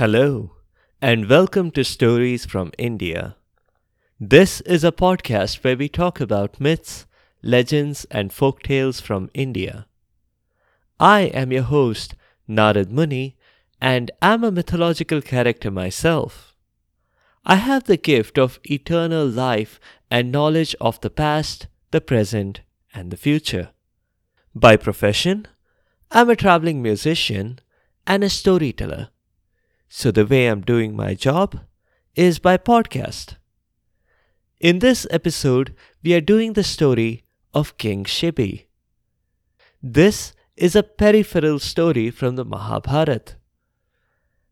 Hello, and welcome to Stories from India. This is a podcast where we talk about myths, legends, and folk tales from India. I am your host, Narad Muni, and am a mythological character myself. I have the gift of eternal life and knowledge of the past, the present, and the future. By profession, I'm a traveling musician and a storyteller. So the way I'm doing my job is by podcast. In this episode, we are doing the story of King Shibi. This is a peripheral story from the Mahabharata.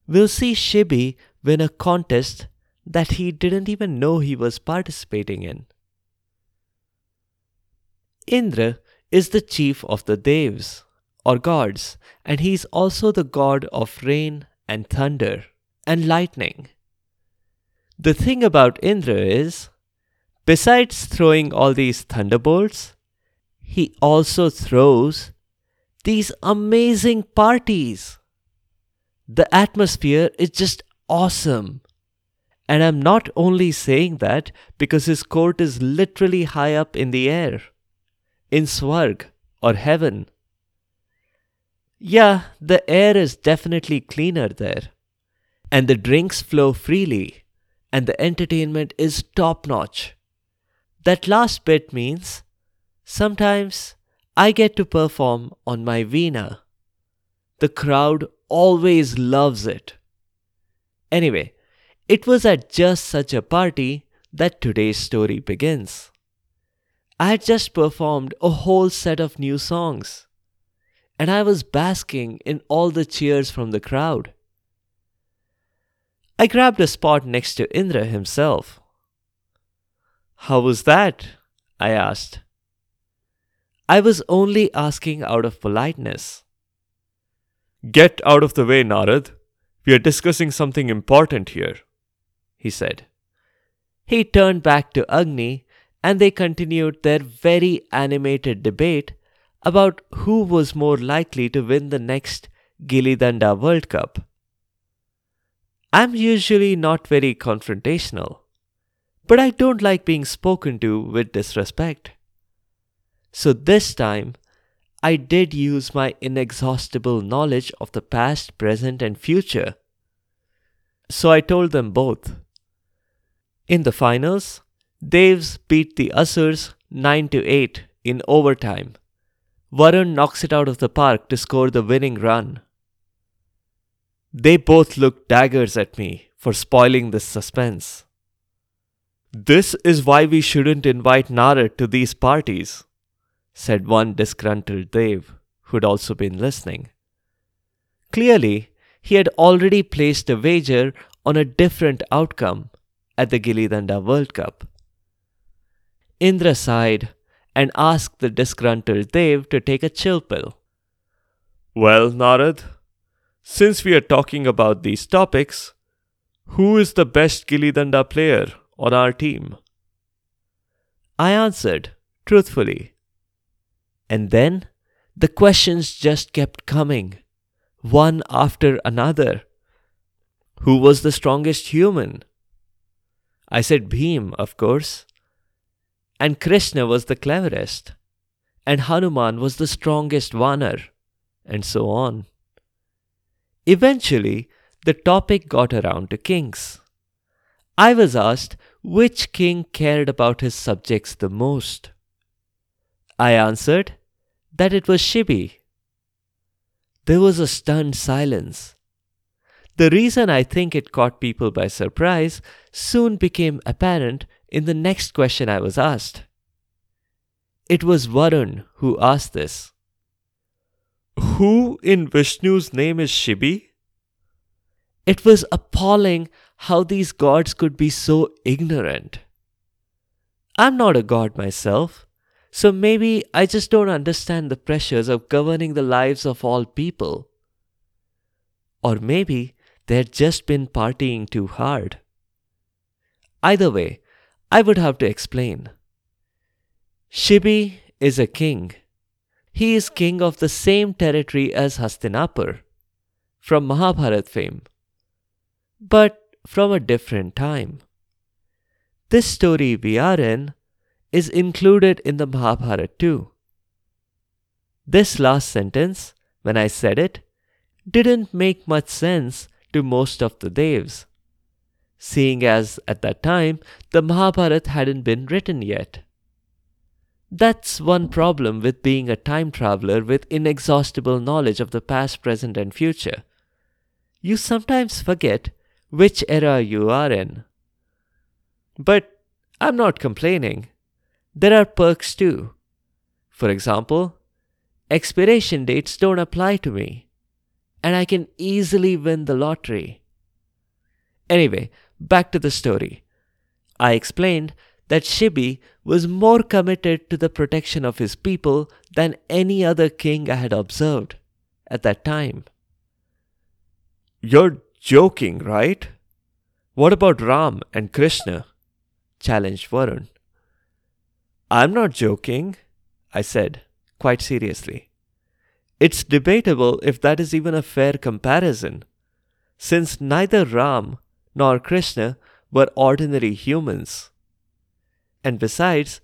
We'll see Shibi win a contest that he didn't even know he was participating in. Indra is the chief of the Devs, or gods, and he is also the god of rain and thunder and lightning. The thing about Indra is, besides throwing all these thunderbolts, he also throws these amazing parties. The atmosphere is just awesome. And I'm not only saying that because his court is literally high up in the air, in Swarg or heaven. Yeah, the air is definitely cleaner there. And the drinks flow freely, and the entertainment is top notch. That last bit means sometimes I get to perform on my Veena. The crowd always loves it. Anyway, it was at just such a party that today's story begins. I had just performed a whole set of new songs and I was basking in all the cheers from the crowd. I grabbed a spot next to Indra himself. How was that? I asked. I was only asking out of politeness. Get out of the way, Narad. We are discussing something important here, he said. He turned back to Agni and they continued their very animated debate about who was more likely to win the next Gilli Danda World Cup. I'm usually not very confrontational, but I don't like being spoken to with disrespect. So this time, I did use my inexhaustible knowledge of the past, present, and future. So I told them both. In the finals, Devs beat the Asurs 9 to 8 in overtime Varun knocks it out of the park to score the winning run. They both look daggers at me for spoiling this suspense. This is why we shouldn't invite Narad to these parties, said one disgruntled Dev who'd also been listening. Clearly, he had already placed a wager on a different outcome at the Gilli Danda World Cup. Indra sighed and asked the disgruntled Dev to take a chill pill. Well, Narad, since we are talking about these topics, who is the best Gilli Danda player on our team? I answered, truthfully. And then the questions just kept coming, one after another. Who was the strongest human? I said Bhim, of course. And Krishna was the cleverest, and Hanuman was the strongest Vanar, and so on. Eventually, the topic got around to kings. I was asked which king cared about his subjects the most. I answered that it was Shibi. There was a stunned silence. The reason I think it caught people by surprise soon became apparent in the next question I was asked. It was Varun who asked this. Who in Vishnu's name is Shibi? It was appalling how these gods could be so ignorant. I'm not a god myself, so maybe I just don't understand the pressures of governing the lives of all people. Or maybe they'd just been partying too hard. Either way, I would have to explain. Shibi is a king. He is king of the same territory as Hastinapur, from Mahabharat fame. but from a different time. This story we are in is included in the Mahabharata too. This last sentence, when I said it, didn't make much sense to most of the Devs, seeing as at that time the Mahabharata hadn't been written yet. That's one problem with being a time traveler with inexhaustible knowledge of the past, present, and future. You sometimes forget which era you are in. But I'm not complaining. There are perks too. For example, expiration dates don't apply to me, and I can easily win the lottery. Anyway, back to the story. I explained that Shibi was more committed to the protection of his people than any other king I had observed at that time. You're joking, right? What about Ram and Krishna? challenged Varun. I'm not joking, I said, quite seriously. It's debatable if that is even a fair comparison, since neither Ram nor Krishna were ordinary humans. And besides,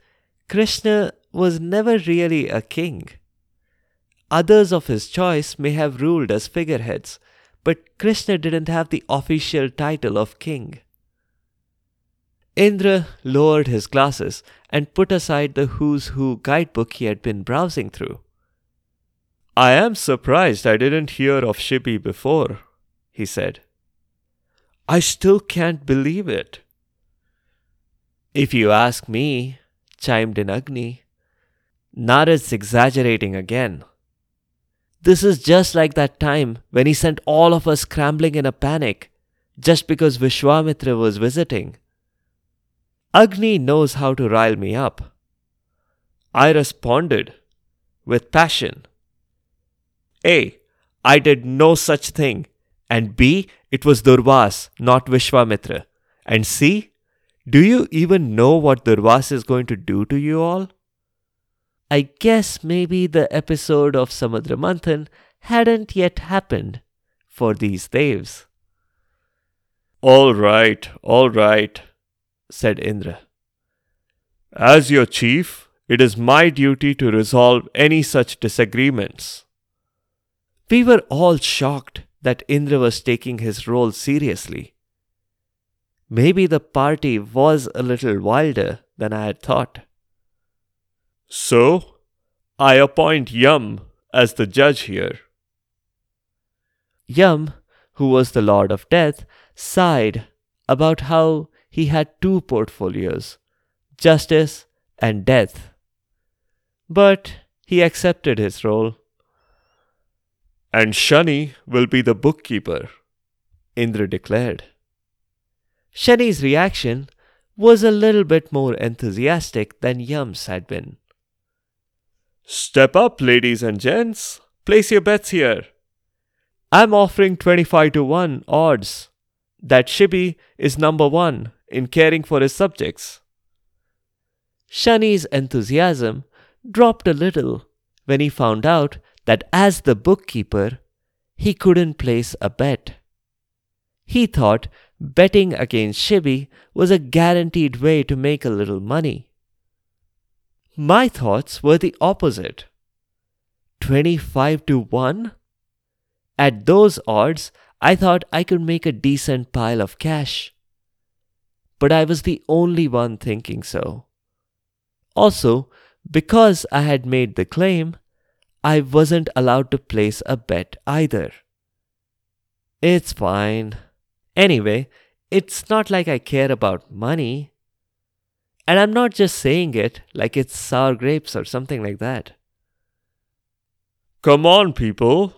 Krishna was never really a king. Others of his choice may have ruled as figureheads, but Krishna didn't have the official title of king. Indra lowered his glasses and put aside the Who's Who guidebook he had been browsing through. I am surprised I didn't hear of Shibi before, he said. I still can't believe it. If you ask me, chimed in Agni, Narad's exaggerating again. This is just like that time when he sent all of us scrambling in a panic just because Vishwamitra was visiting. Agni knows how to rile me up. I responded with passion. A. I did no such thing. And B. It was Durvas, not Vishwamitra. And C. Do you even know what Durvas is going to do to you all? I guess maybe the episode of Samudra Manthan hadn't yet happened for these devs. All right, all right, said Indra. As your chief, it is my duty to resolve any such disagreements. We were all shocked that Indra was taking his role seriously. Maybe the party was a little wilder than I had thought. So, I appoint Yum as the judge here. Yum, who was the Lord of Death, sighed about how he had two portfolios justice and death. But he accepted his role. And Shani will be the bookkeeper, Indra declared. Shani's reaction was a little bit more enthusiastic than Yam's had been. Step up, ladies and gents. Place your bets here. I'm offering 25 to 1 odds that Shibi is number one in caring for his subjects. Shani's enthusiasm dropped a little when he found out that as the bookkeeper, he couldn't place a bet. He thought betting against Shibi was a guaranteed way to make a little money. My thoughts were the opposite. 25 to 1? At those odds, I thought I could make a decent pile of cash. But I was the only one thinking so. Also, because I had made the claim, I wasn't allowed to place a bet either. It's fine. Anyway, it's not like I care about money. And I'm not just saying it like it's sour grapes or something like that. Come on, people.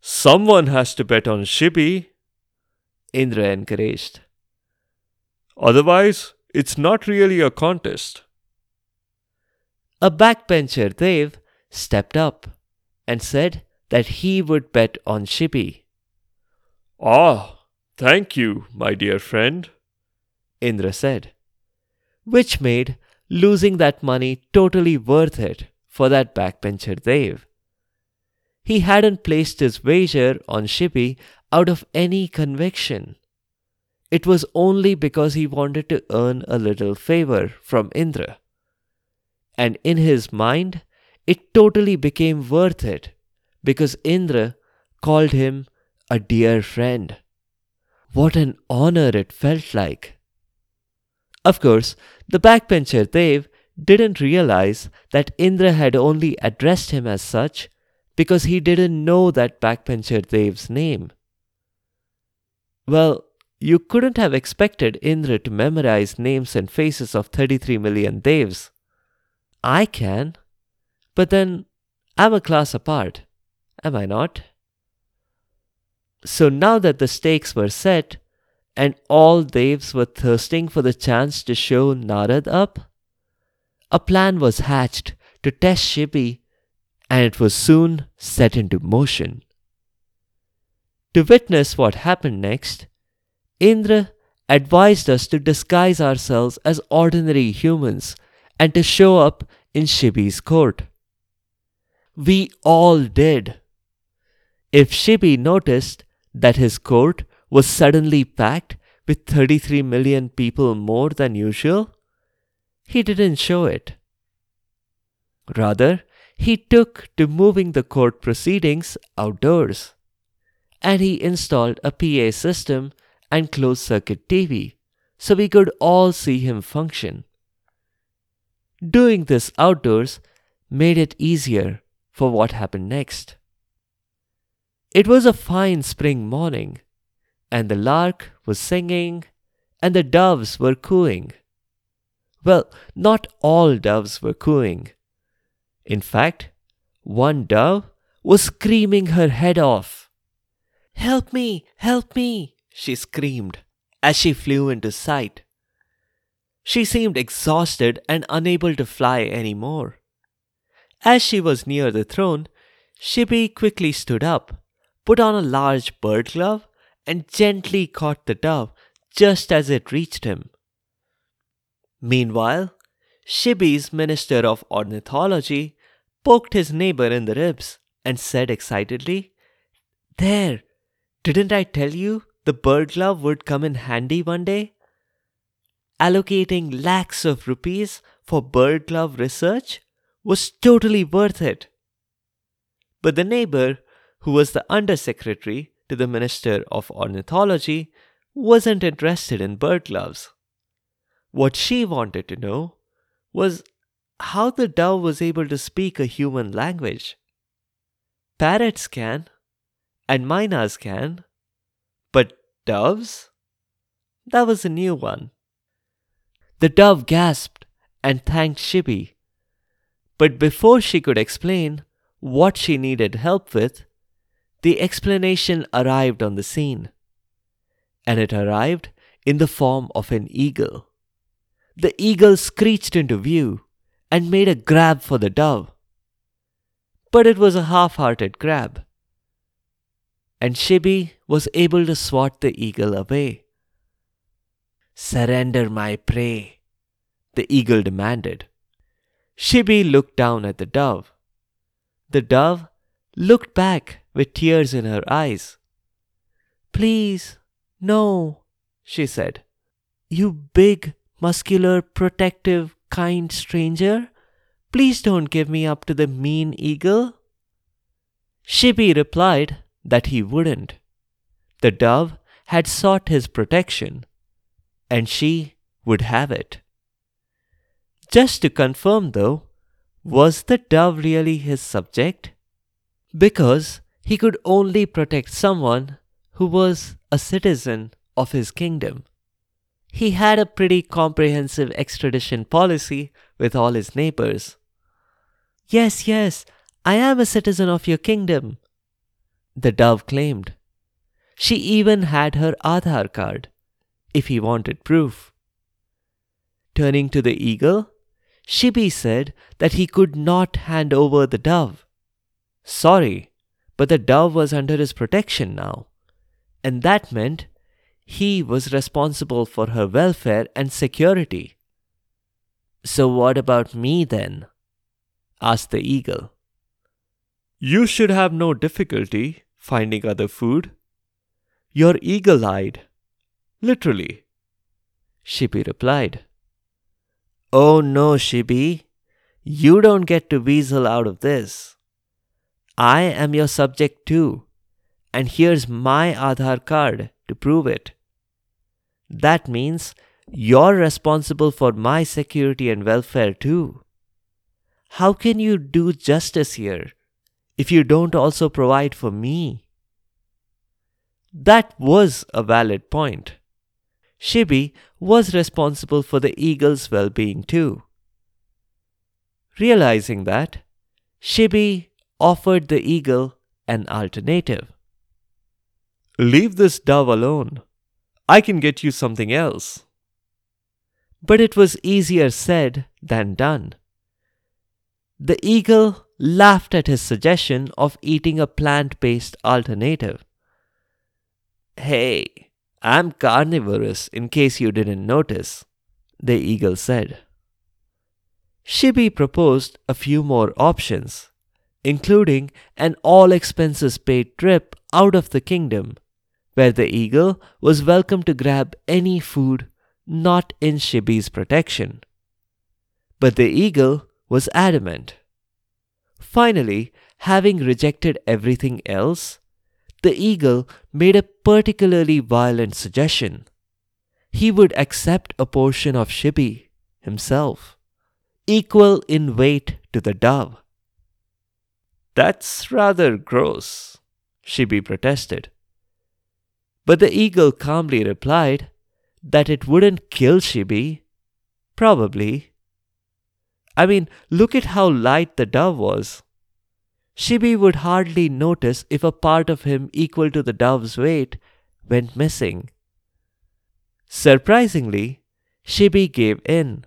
Someone has to bet on Shibi. Indra encouraged. Otherwise, it's not really a contest. A backbencher, Dev, stepped up and said that he would bet on Shibi. Ah, thank you, my dear friend, Indra said which made losing that money totally worth it for that backbencher Dev. He hadn't placed his wager on Shibi out of any conviction, it was only because he wanted to earn a little favor from Indra. And in his mind, it totally became worth it because Indra called him a dear friend. What an honor it felt like. Of course, the backbencher Dev didn't realize that Indra had only addressed him as such because he didn't know that backbencher Dev's name. Well, you couldn't have expected Indra to memorize names and faces of 33 million Devs. I can, but then I'm a class apart, am I not? So now that the stakes were set, and all Devs were thirsting for the chance to show Narad up, a plan was hatched to test Shibi, and it was soon set into motion. To witness what happened next, Indra advised us to disguise ourselves as ordinary humans and to show up in Shibi's court. We all did. If Shibi noticed that his court was suddenly packed with 33 million people more than usual, he didn't show it. Rather, he took to moving the court proceedings outdoors. And he installed a PA system and closed circuit TV so we could all see him function. Doing this outdoors made it easier for what happened next. It was a fine spring morning, and the lark was singing, and the doves were cooing. Well, not all doves were cooing. In fact, one dove was screaming her head off. Help me! Help me! she screamed as she flew into sight. She seemed exhausted and unable to fly any more. As she was near the throne, Shibi quickly stood up, put on a large bird glove, and gently caught the dove just as it reached him. Meanwhile, Shibi's Minister of Ornithology poked his neighbor in the ribs and said excitedly, There, didn't I tell you the bird glove would come in handy one day? Allocating lakhs of rupees for bird glove research was totally worth it. But the neighbor, who was the undersecretary to the Minister of Ornithology, wasn't interested in bird gloves. What she wanted to know was how the dove was able to speak a human language. Parrots can, and mynas can, but doves? That was a new one. The dove gasped and thanked Shibi. But before she could explain what she needed help with, the explanation arrived on the scene. And it arrived in the form of an eagle. The eagle screeched into view and made a grab for the dove. But it was a half hearted grab and Shibi was able to swat the eagle away. Surrender my prey, the eagle demanded. Shibi looked down at the dove. The dove looked back with tears in her eyes. Please, no, she said. You big, muscular, protective, kind stranger, please don't give me up to the mean eagle. Shibi replied that he wouldn't. The dove had sought his protection, and she would have it. Just to confirm, though, was the dove really his subject? Because he could only protect someone who was a citizen of his kingdom. He had a pretty comprehensive extradition policy with all his neighbors. Yes, yes, I am a citizen of your kingdom, the dove claimed. She even had her Aadhaar card, if he wanted proof. Turning to the eagle, Shibi said that he could not hand over the dove. Sorry, but the dove was under his protection now, and that meant he was responsible for her welfare and security. So, what about me then? asked the eagle. You should have no difficulty finding other food. You're eagle eyed. Literally. Shibi replied. Oh no, Shibi, You don't get to weasel out of this. I am your subject too, and here's my Aadhaar card to prove it. That means you're responsible for my security and welfare too. How can you do justice here if you don't also provide for me? That was a valid point. Shibi was responsible for the eagle's well being too. Realizing that, Shibi offered the eagle an alternative. Leave this dove alone. I can get you something else. But it was easier said than done. The eagle laughed at his suggestion of eating a plant based alternative. Hey, I'm carnivorous in case you didn't notice, the eagle said. Shibi proposed a few more options, including an all expenses paid trip out of the kingdom, where the eagle was welcome to grab any food not in Shibi's protection. But the eagle was adamant. Finally, having rejected everything else, the eagle made a particularly violent suggestion. He would accept a portion of Shibi himself equal in weight to the dove. That's rather gross, Shibi protested. But the eagle calmly replied that it wouldn't kill Shibi. Probably. I mean, look at how light the dove was. Shibi would hardly notice if a part of him equal to the dove's weight went missing. Surprisingly, Shibi gave in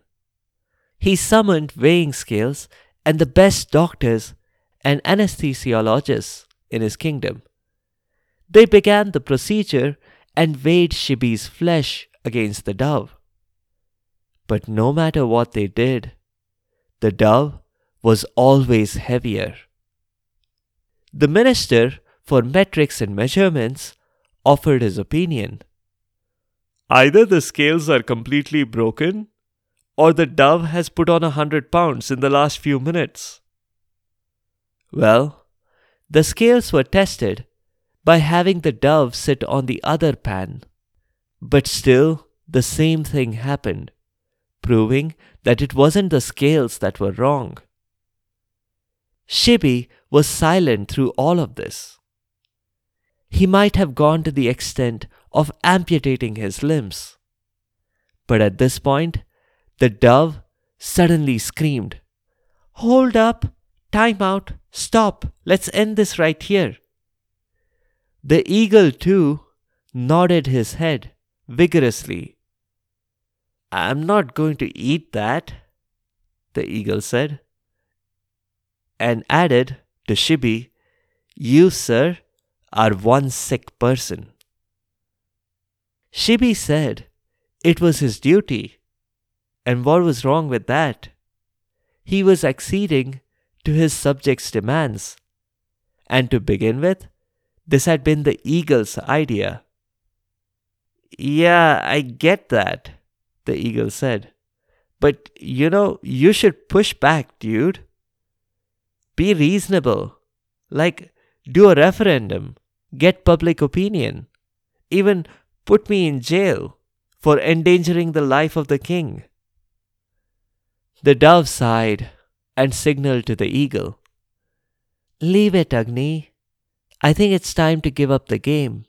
he summoned weighing scales and the best doctors and anesthesiologists in his kingdom. They began the procedure and weighed Shibi's flesh against the dove. But no matter what they did, the dove was always heavier. The minister for metrics and measurements offered his opinion. Either the scales are completely broken or the dove has put on a hundred pounds in the last few minutes? Well, the scales were tested by having the dove sit on the other pan, but still the same thing happened, proving that it wasn't the scales that were wrong. Shibi was silent through all of this. He might have gone to the extent of amputating his limbs. But at this point, the dove suddenly screamed, Hold up! Time out! Stop! Let's end this right here. The eagle, too, nodded his head vigorously. I'm not going to eat that, the eagle said, and added to Shibi, You, sir, are one sick person. Shibi said it was his duty and what was wrong with that? He was acceding to his subjects' demands. And to begin with, this had been the eagle's idea. Yeah, I get that, the eagle said. But you know, you should push back, dude. Be reasonable. Like, do a referendum, get public opinion, even put me in jail for endangering the life of the king. The dove sighed and signaled to the eagle. Leave it, Agni. I think it's time to give up the game.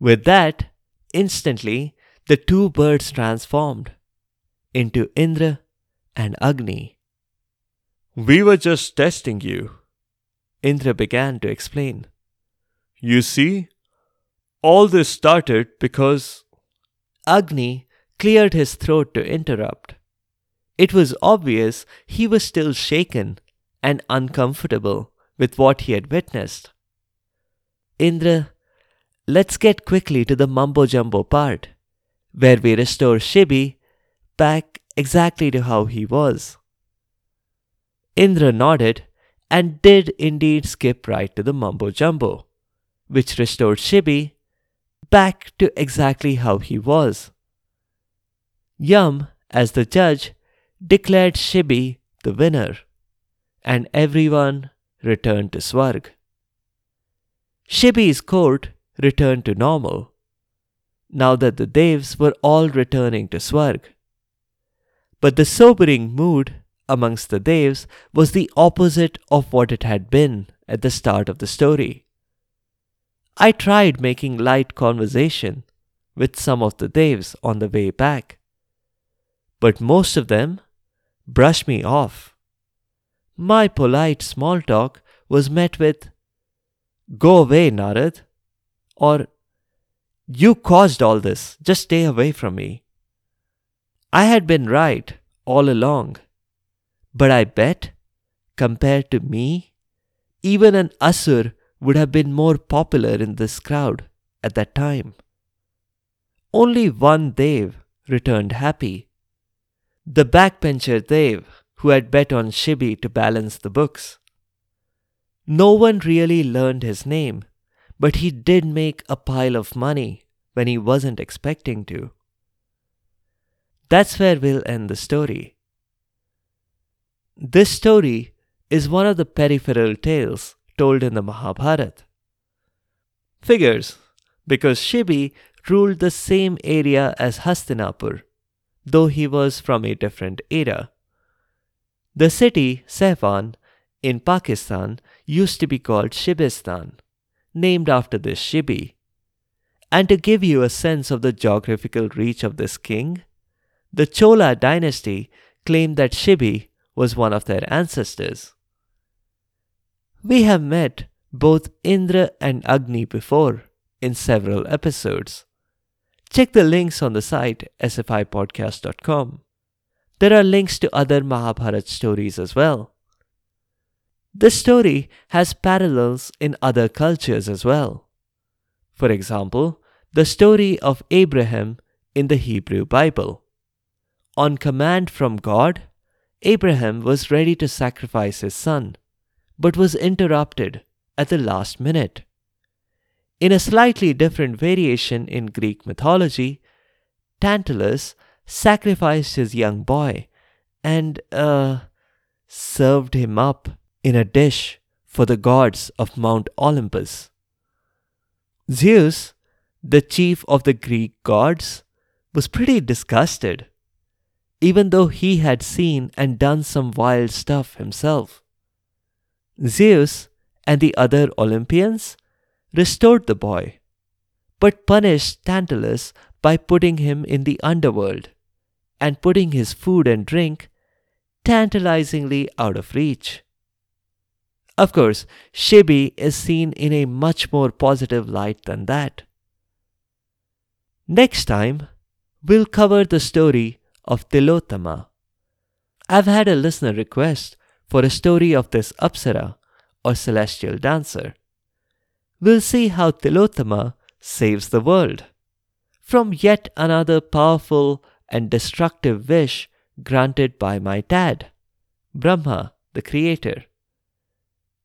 With that, instantly, the two birds transformed into Indra and Agni. We were just testing you, Indra began to explain. You see, all this started because. Agni cleared his throat to interrupt. It was obvious he was still shaken and uncomfortable with what he had witnessed. Indra, let's get quickly to the mumbo jumbo part, where we restore Shibi back exactly to how he was. Indra nodded and did indeed skip right to the mumbo jumbo, which restored Shibi back to exactly how he was. Yum, as the judge, declared Shibi the winner, and everyone returned to Swarg. Shibi's court returned to normal, now that the Devs were all returning to Swarg. But the sobering mood amongst the Devs was the opposite of what it had been at the start of the story. I tried making light conversation with some of the Devs on the way back, but most of them brushed me off. My polite small talk was met with, Go away, Narad, or You caused all this, just stay away from me. I had been right all along, but I bet, compared to me, even an Asur would have been more popular in this crowd at that time. Only one Dev returned happy. The backbencher Dev who had bet on Shibi to balance the books. No one really learned his name, but he did make a pile of money when he wasn't expecting to. That's where we'll end the story. This story is one of the peripheral tales told in the Mahabharata. Figures, because Shibi ruled the same area as Hastinapur, though he was from a different era. The city, Sehwan, in Pakistan, used to be called Shibistan, named after this Shibi. And to give you a sense of the geographical reach of this king, the Chola dynasty claimed that Shibi was one of their ancestors. We have met both Indra and Agni before in several episodes. Check the links on the site sfipodcast.com. There are links to other Mahabharat stories as well. This story has parallels in other cultures as well. For example, the story of Abraham in the Hebrew Bible. On command from God, Abraham was ready to sacrifice his son, but was interrupted at the last minute. In a slightly different variation in Greek mythology, Tantalus sacrificed his young boy and, uh, served him up in a dish for the gods of Mount Olympus. Zeus, the chief of the Greek gods, was pretty disgusted, even though he had seen and done some wild stuff himself. Zeus and the other Olympians restored the boy, but punished Tantalus by putting him in the underworld and putting his food and drink tantalizingly out of reach. Of course, Shibi is seen in a much more positive light than that. Next time, we'll cover the story of Tilotama. I've had a listener request for a story of this Apsara, or celestial dancer. We'll see how Tilotama saves the world from yet another powerful and destructive wish granted by my dad, Brahma, the creator.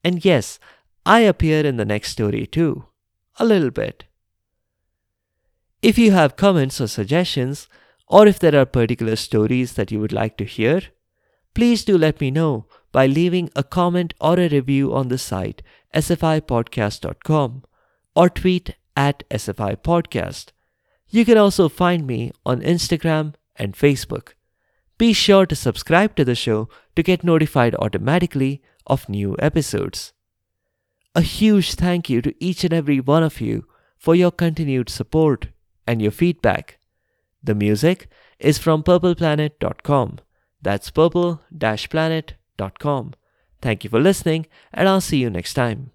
And yes, I appear in the next story too, a little bit. If you have comments or suggestions, or if there are particular stories that you would like to hear, please do let me know by leaving a comment or a review on the site sfipodcast.com or tweet at sfipodcast. You can also find me on Instagram and Facebook. Be sure to subscribe to the show to get notified automatically of new episodes. A huge thank you to each and every one of you for your continued support and your feedback. The music is from purpleplanet.com. That's purple-planet.com. Thank you for listening, and I'll see you next time.